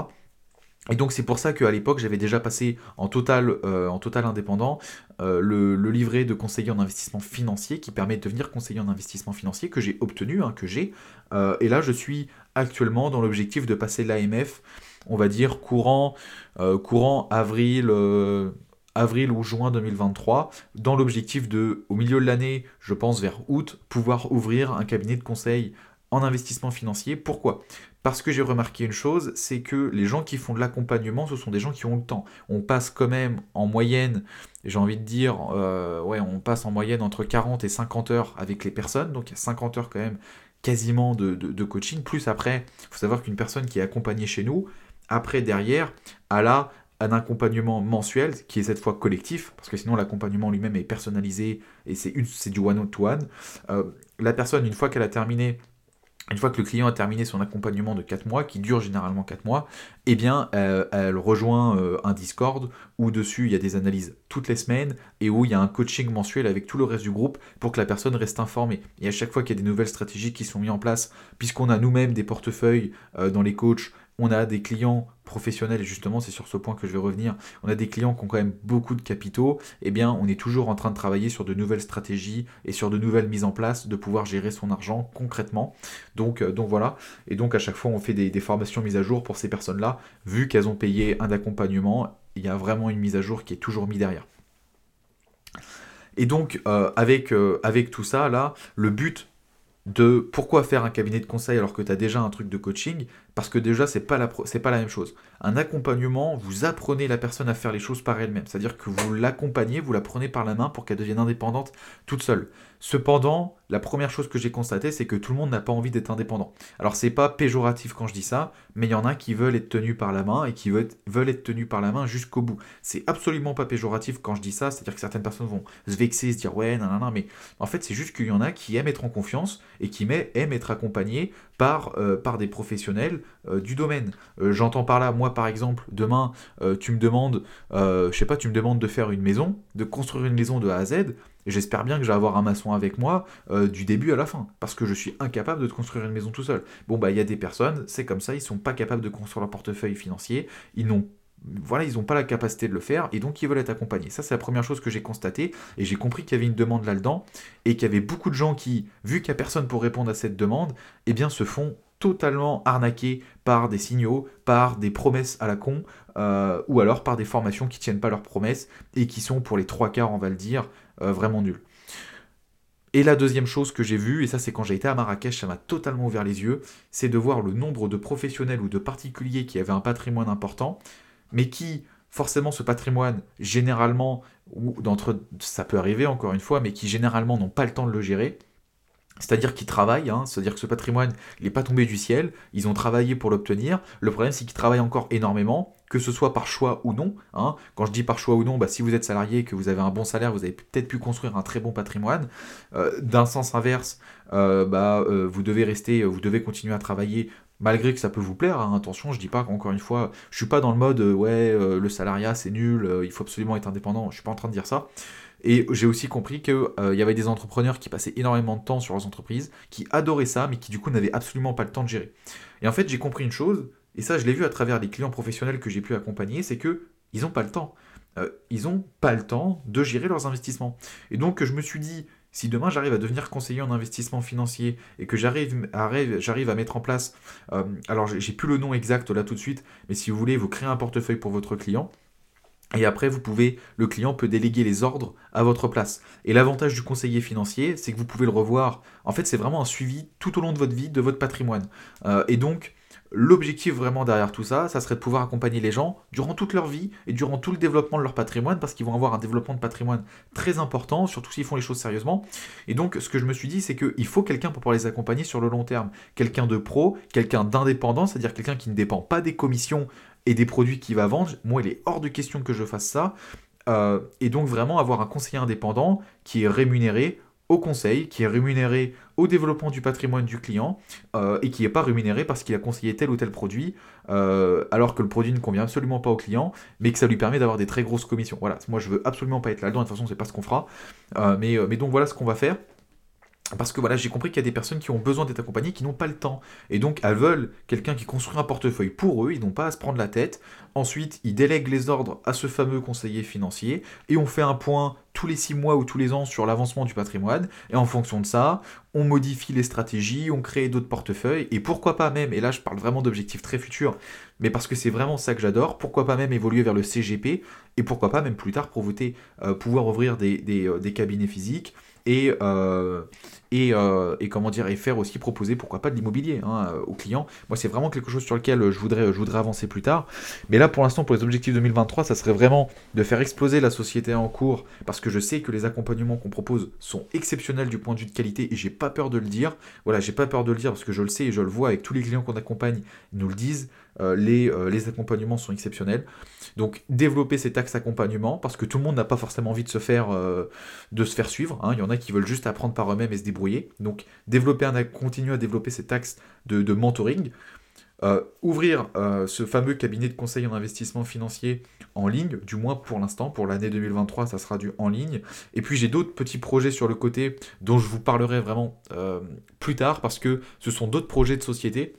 Et donc c'est pour ça qu'à l'époque j'avais déjà passé en total, euh, indépendant le, livret de conseiller en investissement financier qui permet de devenir conseiller en investissement financier que j'ai obtenu, hein, que j'ai. et là je suis actuellement dans l'objectif de passer l'AMF, on va dire courant, euh, courant avril, euh, avril ou juin 2023, dans l'objectif de, au milieu de l'année, je pense vers août, pouvoir ouvrir un cabinet de conseil en investissement financier. Pourquoi? Parce que j'ai remarqué une chose, c'est que les gens qui font de l'accompagnement, ce sont des gens qui ont le temps. On passe quand même en moyenne, j'ai envie de dire, euh, ouais, on passe en moyenne entre 40 et 50 heures avec les personnes, donc il y a 50 heures quand même quasiment de, coaching. Plus après, il faut savoir qu'une personne qui est accompagnée chez nous, après, derrière, elle a un accompagnement mensuel qui est cette fois collectif, parce que sinon l'accompagnement lui-même est personnalisé et c'est du one-to-one. Euh, la personne, une fois qu'elle a terminé une fois que le client a terminé son accompagnement de 4 mois, qui dure généralement 4 mois, eh bien, euh, elle rejoint euh, un Discord où dessus il y a des analyses toutes les semaines et où il y a un coaching mensuel avec tout le reste du groupe pour que la personne reste informée. Et à chaque fois qu'il y a des nouvelles stratégies qui sont mises en place, puisqu'on a nous-mêmes des portefeuilles euh, dans les coachs on a des clients professionnels, et justement c'est sur ce point que je vais revenir, on a des clients qui ont quand même beaucoup de capitaux, eh bien on est toujours en train de travailler sur de nouvelles stratégies et sur de nouvelles mises en place de pouvoir gérer son argent concrètement. Donc, euh, donc voilà, et donc à chaque fois on fait des, formations mises à jour pour ces personnes-là, vu qu'elles ont payé un accompagnement, il y a vraiment une mise à jour qui est toujours mise derrière. Et donc, euh, avec, euh, avec tout ça, là, le but de pourquoi faire un cabinet de conseil alors que tu as déjà un truc de coaching parce que déjà c'est pas pas la même chose. Un accompagnement, vous apprenez la personne à faire les choses par elle-même, c'est-à-dire que vous l'accompagnez, vous la prenez par la main pour qu'elle devienne indépendante toute seule. Cependant, la première chose que j'ai constatée, c'est que tout le monde n'a pas envie d'être indépendant. Alors c'est pas péjoratif quand je dis ça, mais il y en a qui veulent être tenus par la main et qui veulent, être tenus par la main jusqu'au bout. C'est absolument pas péjoratif quand je dis ça, c'est-à-dire que certaines personnes vont se vexer, se dire ouais, non, non, non, mais en fait c'est juste qu'il y en a qui aiment être en confiance et qui aiment être accompagnés par, euh, par des professionnels euh, du domaine. Euh, j'entends par là, moi par exemple, demain, tu me demandes, je sais pas, tu me demandes de faire une maison, de construire une maison de A à Z, j'espère bien que je vais avoir un maçon avec moi du début à la fin, parce que je suis incapable de construire une maison tout seul. Bon, bah, il y a des personnes, c'est comme ça, ils sont pas capables de construire leur portefeuille financier, ils n'ont voilà, ils n'ont pas la capacité de le faire et donc ils veulent être accompagnés. Ça, c'est la première chose que j'ai constatée et j'ai compris qu'il y avait une demande là-dedans et qu'il y avait beaucoup de gens qui, vu qu'il n'y a personne pour répondre à cette demande, eh bien, se font totalement arnaquer par des signaux, par des promesses à la con, euh, ou alors par des formations qui tiennent pas leurs promesses et qui sont pour les trois quarts, on va le dire, euh, vraiment nulles. Et la deuxième chose que j'ai vue, et ça c'est quand j'ai été à Marrakech, ça m'a totalement ouvert les yeux, c'est de voir le nombre de professionnels ou de particuliers qui avaient un patrimoine important, mais qui, forcément, ce patrimoine, généralement, ou d'entre, ça peut arriver encore une fois, mais qui généralement n'ont pas le temps de le gérer, c'est-à-dire qu'ils travaillent, hein, c'est-à-dire que ce patrimoine, il n'est pas tombé du ciel, ils ont travaillé pour l'obtenir. Le problème, c'est qu'ils travaillent encore énormément, que ce soit par choix ou non. Hein. Quand je dis par choix ou non, bah, si vous êtes salarié, que vous avez un bon salaire, vous avez peut-être pu construire un très bon patrimoine. Euh, d'un sens inverse, euh, bah, euh, vous devez rester, vous devez continuer à travailler malgré que ça peut vous plaire, hein, attention, je dis pas encore une fois, je suis pas dans le mode ouais le salariat c'est nul, il faut absolument être indépendant, je suis pas en train de dire ça. Et j'ai aussi compris qu'il euh, y avait des entrepreneurs qui passaient énormément de temps sur leurs entreprises, qui adoraient ça, mais qui du coup n'avaient absolument pas le temps de gérer. Et en fait, j'ai compris une chose, et ça je l'ai vu à travers les clients professionnels que j'ai pu accompagner, c'est que ils n'ont pas le temps. Euh, ils n'ont pas le temps de gérer leurs investissements. Et donc je me suis dit, si demain j'arrive à devenir conseiller en investissement financier et que j'arrive à mettre en place, euh, alors j'ai plus le nom exact là tout de suite, mais si vous voulez, vous créez un portefeuille pour votre client, et après, vous pouvez, le client peut déléguer les ordres à votre place. Et l'avantage du conseiller financier, c'est que vous pouvez le revoir. En fait, c'est vraiment un suivi tout au long de votre vie, de votre patrimoine. Euh, et donc, l'objectif vraiment derrière tout ça, ça serait de pouvoir accompagner les gens durant toute leur vie et durant tout le développement de leur patrimoine, parce qu'ils vont avoir un développement de patrimoine très important, surtout s'ils font les choses sérieusement. Et donc, ce que je me suis dit, c'est qu'il faut quelqu'un pour pouvoir les accompagner sur le long terme. Quelqu'un de pro, quelqu'un d'indépendant, c'est-à-dire quelqu'un qui ne dépend pas des commissions et des produits qu'il va vendre, moi, il est hors de question que je fasse ça. Euh, et donc vraiment avoir un conseiller indépendant qui est rémunéré au conseil, qui est rémunéré au développement du patrimoine du client euh, et qui n'est pas rémunéré parce qu'il a conseillé tel ou tel produit euh, alors que le produit ne convient absolument pas au client mais que ça lui permet d'avoir des très grosses commissions. Voilà, moi je veux absolument pas être là-dedans, de toute façon c'est pas ce qu'on fera. mais, mais donc voilà ce qu'on va faire. Parce que voilà, j'ai compris qu'il y a des personnes qui ont besoin d'être accompagnées, qui n'ont pas le temps. Et donc, elles veulent quelqu'un qui construit un portefeuille pour eux, ils n'ont pas à se prendre la tête. Ensuite, ils délèguent les ordres à ce fameux conseiller financier, et on fait un point tous les six mois ou tous les ans sur l'avancement du patrimoine, et en fonction de ça, on modifie les stratégies, on crée d'autres portefeuilles, et pourquoi pas même, et là je parle vraiment d'objectifs très futurs, mais parce que c'est vraiment ça que j'adore, pourquoi pas même évoluer vers le CGP, et pourquoi pas même plus tard pour voter, euh, pouvoir ouvrir des, des, euh, cabinets physiques, et, euh, euh, et, comment dire, et faire aussi proposer, pourquoi pas, de l'immobilier hein, aux clients. Moi, c'est vraiment quelque chose sur lequel je voudrais, je voudrais avancer plus tard. Mais là, pour l'instant, pour les objectifs 2023, ça serait vraiment de faire exploser la société en cours, parce que je sais que les accompagnements qu'on propose sont exceptionnels du point de vue de qualité, et j'ai pas peur de le dire. Voilà, j'ai pas peur de le dire, parce que je le sais et je le vois avec tous les clients qu'on accompagne, ils nous le disent. Euh, les, les accompagnements sont exceptionnels. Donc développer cet axe accompagnement, parce que tout le monde n'a pas forcément envie de se faire, euh, suivre. Hein. Il y en a qui veulent juste apprendre par eux-mêmes et se débrouiller. Donc développer continuer à développer cet axe de, mentoring. Euh, ouvrir euh, ce fameux cabinet de conseil en investissement financier en ligne, du moins pour l'instant, pour l'année 2023, ça sera du en ligne. Et puis j'ai d'autres petits projets sur le côté dont je vous parlerai vraiment plus tard parce que ce sont d'autres projets de société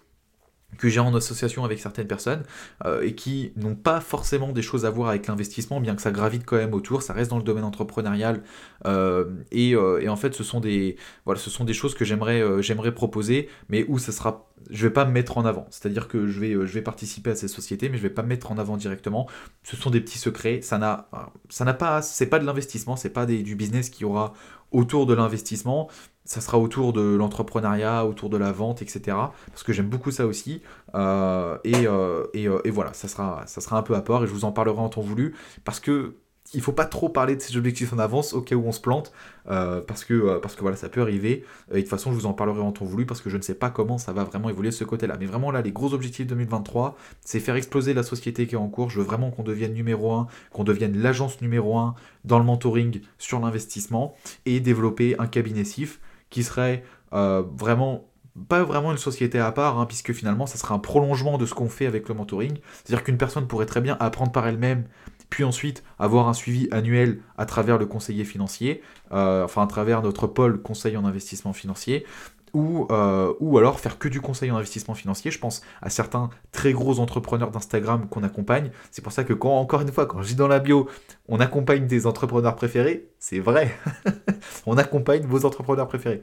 que j'ai en association avec certaines personnes euh, et qui n'ont pas forcément des choses à voir avec l'investissement, bien que ça gravite quand même autour, ça reste dans le domaine entrepreneurial euh, et, euh, et, en fait ce sont des voilà ce sont des choses que j'aimerais proposer, mais où ça sera je vais pas me mettre en avant, c'est-à-dire que je vais je vais participer à ces sociétés, mais je vais pas me mettre en avant directement. Ce sont des petits secrets, ça n'a ça n'a pas c'est pas de l'investissement, c'est pas des, du business qui aura autour de l'investissement ça sera autour de l'entrepreneuriat, autour de la vente, etc. Parce que j'aime beaucoup ça aussi. Euh, et, euh, euh, et, voilà, ça sera, ça sera un peu à part et je vous en parlerai en temps voulu. Parce que il faut pas trop parler de ces objectifs en avance au cas où on se plante, euh, parce, que, euh, parce que voilà, ça peut arriver. Et de toute façon, je vous en parlerai en temps voulu, parce que je ne sais pas comment ça va vraiment évoluer de ce côté-là. Mais vraiment, là, les gros objectifs 2023, c'est faire exploser la société qui est en cours. Je veux vraiment qu'on devienne numéro 1, qu'on devienne l'agence numéro 1 dans le mentoring sur l'investissement, et développer un cabinet SIF qui serait euh, vraiment pas vraiment une société à part, hein, puisque finalement ça sera un prolongement de ce qu'on fait avec le mentoring. C'est-à-dire qu'une personne pourrait très bien apprendre par elle-même puis ensuite avoir un suivi annuel à travers le conseiller financier, euh, enfin à travers notre pôle conseil en investissement financier, ou, euh, ou alors faire que du conseil en investissement financier. Je pense à certains très gros entrepreneurs d'Instagram qu'on accompagne. C'est pour ça que quand, encore une fois, quand je dis dans la bio, on accompagne des entrepreneurs préférés, c'est vrai. on accompagne vos entrepreneurs préférés.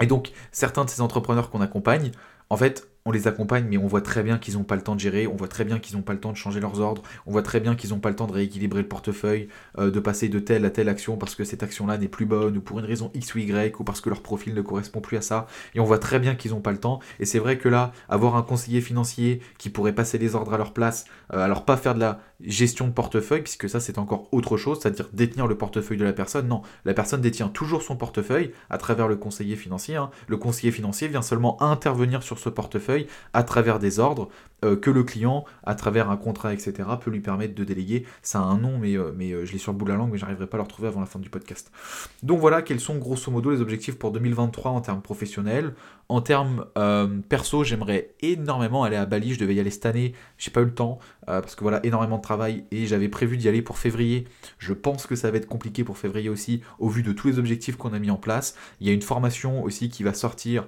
Et donc, certains de ces entrepreneurs qu'on accompagne, en fait, on les accompagne, mais on voit très bien qu'ils n'ont pas le temps de gérer, on voit très bien qu'ils n'ont pas le temps de changer leurs ordres, on voit très bien qu'ils n'ont pas le temps de rééquilibrer le portefeuille, euh, de passer de telle à telle action parce que cette action-là n'est plus bonne, ou pour une raison X ou Y, ou parce que leur profil ne correspond plus à ça, et on voit très bien qu'ils n'ont pas le temps, et c'est vrai que là, avoir un conseiller financier qui pourrait passer les ordres à leur place, euh, alors pas faire de la gestion de portefeuille, puisque ça c'est encore autre chose, c'est-à-dire détenir le portefeuille de la personne, non, la personne détient toujours son portefeuille à travers le conseiller financier, hein. le conseiller financier vient seulement intervenir sur ce portefeuille à travers des ordres euh, que le client, à travers un contrat, etc., peut lui permettre de déléguer. Ça a un nom, mais, euh, euh, je l'ai sur le bout de la langue, mais j'arriverai pas à le retrouver avant la fin du podcast. Donc voilà, quels sont grosso modo les objectifs pour 2023 en termes professionnels. En termes perso, j'aimerais énormément aller à Bali. Je devais y aller cette année, j'ai pas eu le temps parce que voilà, énormément de travail et j'avais prévu d'y aller pour février. Je pense que ça va être compliqué pour février aussi, au vu de tous les objectifs qu'on a mis en place. Il y a une formation aussi qui va sortir,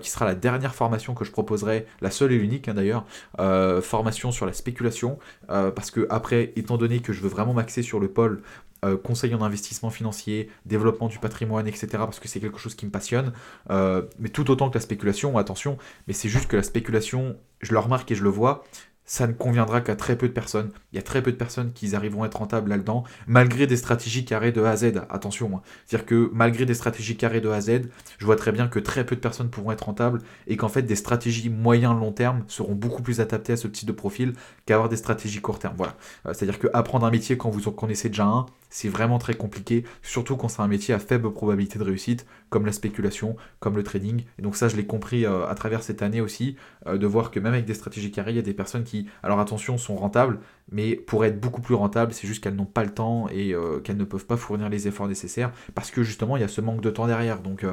qui sera la dernière formation que je proposerai, la seule et l'unique hein, d'ailleurs, euh, formation sur la spéculation, euh, parce que après, étant donné que je veux vraiment m'axer sur le pôle euh, conseil en investissement financier, développement du patrimoine, etc., parce que c'est quelque chose qui me passionne, mais tout autant que la spéculation, attention, mais c'est juste que la spéculation, je le remarque et je le vois, ça ne conviendra qu'à très peu de personnes. Il y a très peu de personnes qui arriveront à être rentables là-dedans, malgré des stratégies carrées de A à Z. Attention, hein. c'est-à-dire que malgré des stratégies carrées de A à Z, je vois très bien que très peu de personnes pourront être rentables et qu'en fait des stratégies moyen-long terme seront beaucoup plus adaptées à ce type de profil qu'avoir des stratégies court terme. Voilà. Euh, c'est-à-dire que apprendre un métier quand vous en connaissez déjà un, c'est vraiment très compliqué, surtout quand c'est un métier à faible probabilité de réussite, comme la spéculation, comme le trading. Et donc ça, je l'ai compris euh, à travers cette année aussi, euh, de voir que même avec des stratégies carrées, il y a des personnes qui, alors attention, sont rentables, mais pour être beaucoup plus rentables, c'est juste qu'elles n'ont pas le temps et euh, qu'elles ne peuvent pas fournir les efforts nécessaires, parce que justement, il y a ce manque de temps derrière. Donc,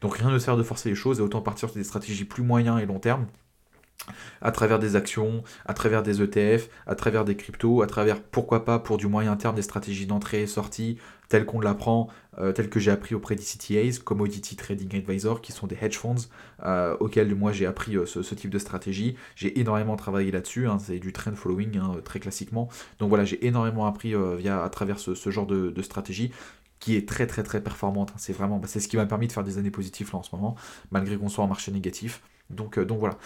donc rien ne sert de forcer les choses, et autant partir sur des stratégies plus moyen et long terme à travers des actions, à travers des ETF, à travers des cryptos, à travers, pourquoi pas, pour du moyen terme, des stratégies d'entrée et sortie, telles qu'on l'apprend, euh, telles que j'ai appris auprès d'ICTAs, Commodity Trading Advisor, qui sont des hedge funds, euh, auxquels moi j'ai appris euh, ce, type de stratégie. J'ai énormément travaillé là-dessus, hein, c'est du trend following, hein, très classiquement. Donc voilà, j'ai énormément appris via, à travers ce, genre de, stratégie qui est très très très performante. Hein. C'est vraiment, bah, c'est ce qui m'a permis de faire des années positives là en ce moment, malgré qu'on soit en marché négatif. Donc, donc voilà.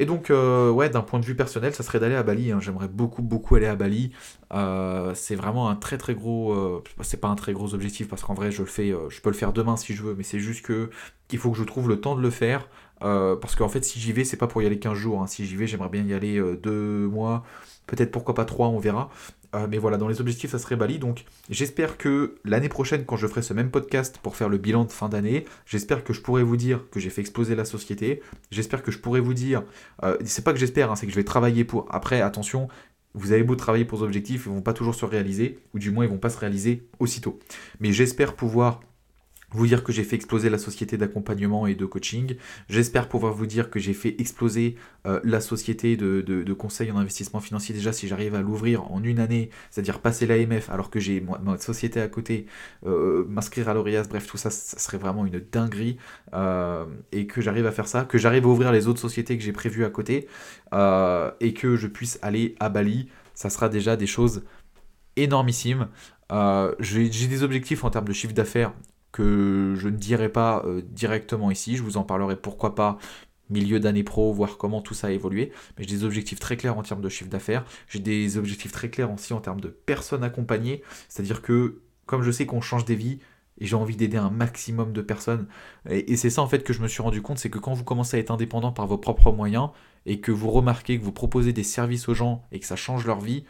Et donc, euh, ouais, d'un point de vue personnel, ça serait d'aller à Bali. Hein. J'aimerais beaucoup, beaucoup aller à Bali. Euh, c'est vraiment un très, très gros. Euh, c'est pas un très gros objectif parce qu'en vrai, je le fais, je peux le faire demain si je veux, mais c'est juste que qu'il faut que je trouve le temps de le faire. parce qu'en fait, si j'y vais, c'est pas pour y aller 15 jours. Hein. Si j'y vais, j'aimerais bien y aller 2 mois, peut-être pourquoi pas 3, on verra. Euh, mais voilà, dans les objectifs, ça serait Bali. Donc j'espère que l'année prochaine, quand je ferai ce même podcast pour faire le bilan de fin d'année, j'espère que je pourrai vous dire que j'ai fait exploser la société. J'espère que je pourrai vous dire, euh, c'est pas que j'espère, hein, c'est que je vais travailler pour. Après, attention, vous avez beau travailler pour vos objectifs, ils vont pas toujours se réaliser, ou du moins ils vont pas se réaliser aussitôt. Mais j'espère pouvoir vous dire que j'ai fait exploser la société d'accompagnement et de coaching. J'espère pouvoir vous dire que j'ai fait exploser euh, la société de, de, conseil en investissement financier. Déjà, si j'arrive à l'ouvrir en une année, c'est-à-dire passer l'AMF alors que j'ai ma, société à côté, euh, m'inscrire à l'ORIAS, bref, tout ça, ça serait vraiment une dinguerie. Euh, et que j'arrive à faire ça, que j'arrive à ouvrir les autres sociétés que j'ai prévues à côté, et que je puisse aller à Bali, ça sera déjà des choses énormissimes. j'ai des objectifs en termes de chiffre d'affaires que je ne dirai pas euh, directement ici. Je vous en parlerai pourquoi pas milieu d'année pro, voir comment tout ça a évolué. Mais j'ai des objectifs très clairs en termes de chiffre d'affaires. J'ai des objectifs très clairs aussi en termes de personnes accompagnées. C'est-à-dire que comme je sais qu'on change des vies, et j'ai envie d'aider un maximum de personnes. Et, et c'est ça en fait que je me suis rendu compte, c'est que quand vous commencez à être indépendant par vos propres moyens, et que vous remarquez que vous proposez des services aux gens et que ça change leur vie,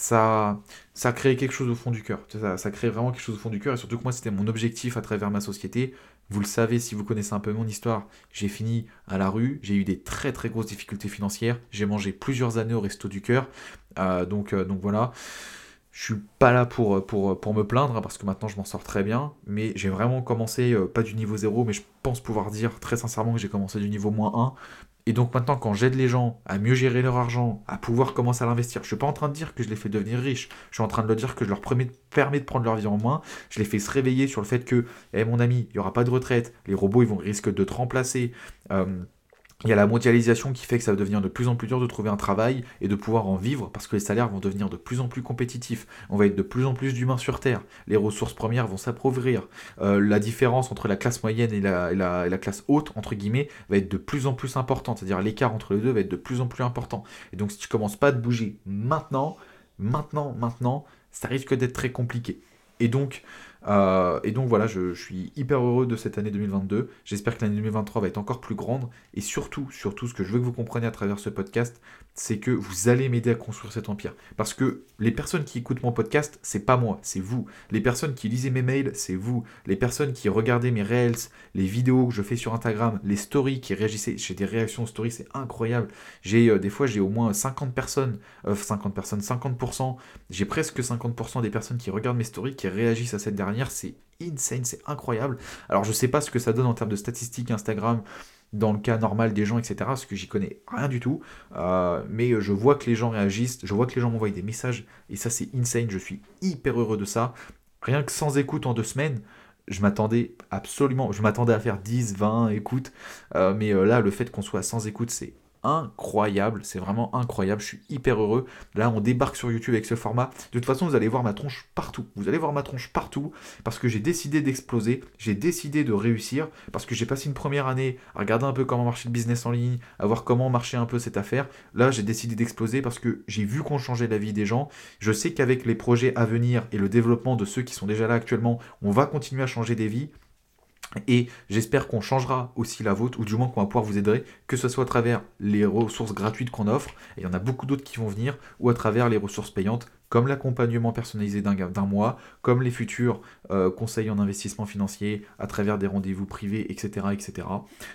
ça, ça crée quelque chose au fond du cœur. Ça, crée vraiment quelque chose au fond du cœur. Et surtout que moi, c'était mon objectif à travers ma société. Vous le savez si vous connaissez un peu mon histoire. J'ai fini à la rue. J'ai eu des très très grosses difficultés financières. J'ai mangé plusieurs années au resto du cœur. Euh, donc, euh, donc voilà. Je suis pas là pour me plaindre hein, parce que maintenant je m'en sors très bien. Mais j'ai vraiment commencé, euh, pas du niveau 0, mais je pense pouvoir dire très sincèrement que j'ai commencé du niveau moins 1 et donc maintenant, quand j'aide les gens à mieux gérer leur argent, à pouvoir commencer à l'investir, je suis pas en train de dire que je les fais devenir riches. Je suis en train de leur dire que je leur permets, de prendre leur vie en main. Je les fais se réveiller sur le fait que, eh, mon ami, il n'y aura pas de retraite. Les robots, ils vont risquer de te remplacer. Euh, il y a la mondialisation qui fait que ça va devenir de plus en plus dur de trouver un travail et de pouvoir en vivre parce que les salaires vont devenir de plus en plus compétitifs. On va être de plus en plus d'humains sur Terre. Les ressources premières vont s'appauvrir. Euh, la différence entre la classe moyenne et la, la, classe haute, entre guillemets, va être de plus en plus importante. C'est-à-dire l'écart entre les deux va être de plus en plus important. Et donc si tu commences pas à te bouger maintenant, maintenant, maintenant, ça risque d'être très compliqué. Et donc, euh, et donc voilà, je, suis hyper heureux de cette année 2022. J'espère que l'année 2023 va être encore plus grande. Et surtout, surtout, ce que je veux que vous compreniez à travers ce podcast, c'est que vous allez m'aider à construire cet empire. Parce que les personnes qui écoutent mon podcast, c'est pas moi, c'est vous. Les personnes qui lisez mes mails, c'est vous. Les personnes qui regardez mes reels, les vidéos que je fais sur Instagram, les stories qui réagissaient, j'ai des réactions aux stories, c'est incroyable. J'ai euh, des fois j'ai au moins 50 personnes, 50 euh, personnes, 50%, j'ai presque 50% des personnes qui regardent mes stories qui réagissent à cette dernière, c'est insane, c'est incroyable. Alors je sais pas ce que ça donne en termes de statistiques Instagram dans le cas normal des gens, etc. Parce que j'y connais rien du tout. Euh, mais je vois que les gens réagissent, je vois que les gens m'envoient des messages. Et ça, c'est insane. Je suis hyper heureux de ça. Rien que sans écoute en deux semaines, je m'attendais absolument, je m'attendais à faire 10, 20 écoutes. Euh, mais euh, là, le fait qu'on soit sans écoute, c'est incroyable, c'est vraiment incroyable, je suis hyper heureux. Là, on débarque sur YouTube avec ce format. De toute façon, vous allez voir ma tronche partout. Vous allez voir ma tronche partout parce que j'ai décidé d'exploser, j'ai décidé de réussir parce que j'ai passé une première année à regarder un peu comment marchait le business en ligne, à voir comment marchait un peu cette affaire. Là, j'ai décidé d'exploser parce que j'ai vu qu'on changeait la vie des gens. Je sais qu'avec les projets à venir et le développement de ceux qui sont déjà là actuellement, on va continuer à changer des vies. Et j'espère qu'on changera aussi la vôtre, ou du moins qu'on va pouvoir vous aider, que ce soit à travers les ressources gratuites qu'on offre, et il y en a beaucoup d'autres qui vont venir, ou à travers les ressources payantes comme l'accompagnement personnalisé d'un mois, comme les futurs euh, conseils en investissement financier à travers des rendez-vous privés, etc. etc.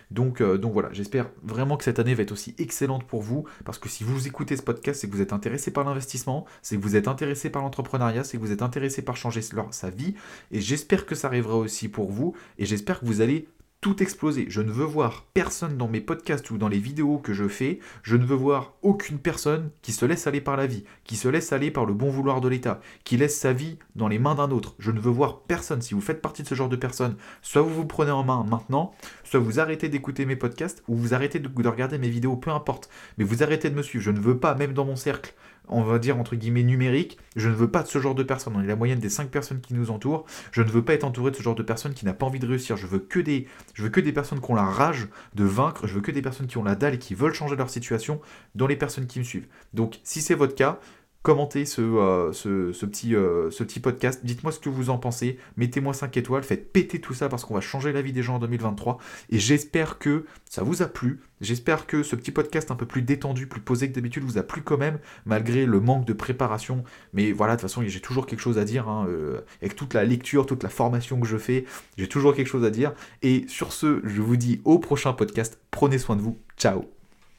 Donc, euh, donc voilà, j'espère vraiment que cette année va être aussi excellente pour vous, parce que si vous écoutez ce podcast, c'est que vous êtes intéressé par l'investissement, c'est que vous êtes intéressé par l'entrepreneuriat, c'est que vous êtes intéressé par changer sa vie, et j'espère que ça arrivera aussi pour vous, et j'espère que vous allez tout exploser. Je ne veux voir personne dans mes podcasts ou dans les vidéos que je fais, je ne veux voir aucune personne qui se laisse aller par la vie, qui se laisse aller par le bon vouloir de l'État, qui laisse sa vie dans les mains d'un autre. Je ne veux voir personne. Si vous faites partie de ce genre de personnes, soit vous vous prenez en main maintenant, soit vous arrêtez d'écouter mes podcasts, ou vous arrêtez de, de regarder mes vidéos, peu importe. Mais vous arrêtez de me suivre. Je ne veux pas, même dans mon cercle, on va dire entre guillemets numérique, je ne veux pas de ce genre de personnes. On est la moyenne des 5 personnes qui nous entourent. Je ne veux pas être entouré de ce genre de personnes qui n'a pas envie de réussir. Je veux que des, je veux que des personnes qui ont la rage de vaincre. Je veux que des personnes qui ont la dalle et qui veulent changer leur situation dans les personnes qui me suivent. Donc si c'est votre cas, commentez ce, euh, euh, ce petit podcast. Dites-moi ce que vous en pensez. Mettez-moi 5 étoiles. Faites péter tout ça parce qu'on va changer la vie des gens en 2023. Et j'espère que ça vous a plu. J'espère que ce petit podcast un peu plus détendu, plus posé que d'habitude vous a plu quand même, malgré le manque de préparation. Mais voilà, de toute façon, j'ai toujours quelque chose à dire. Hein, euh, avec toute la lecture, toute la formation que je fais, j'ai toujours quelque chose à dire. Et sur ce, je vous dis au prochain podcast. Prenez soin de vous. Ciao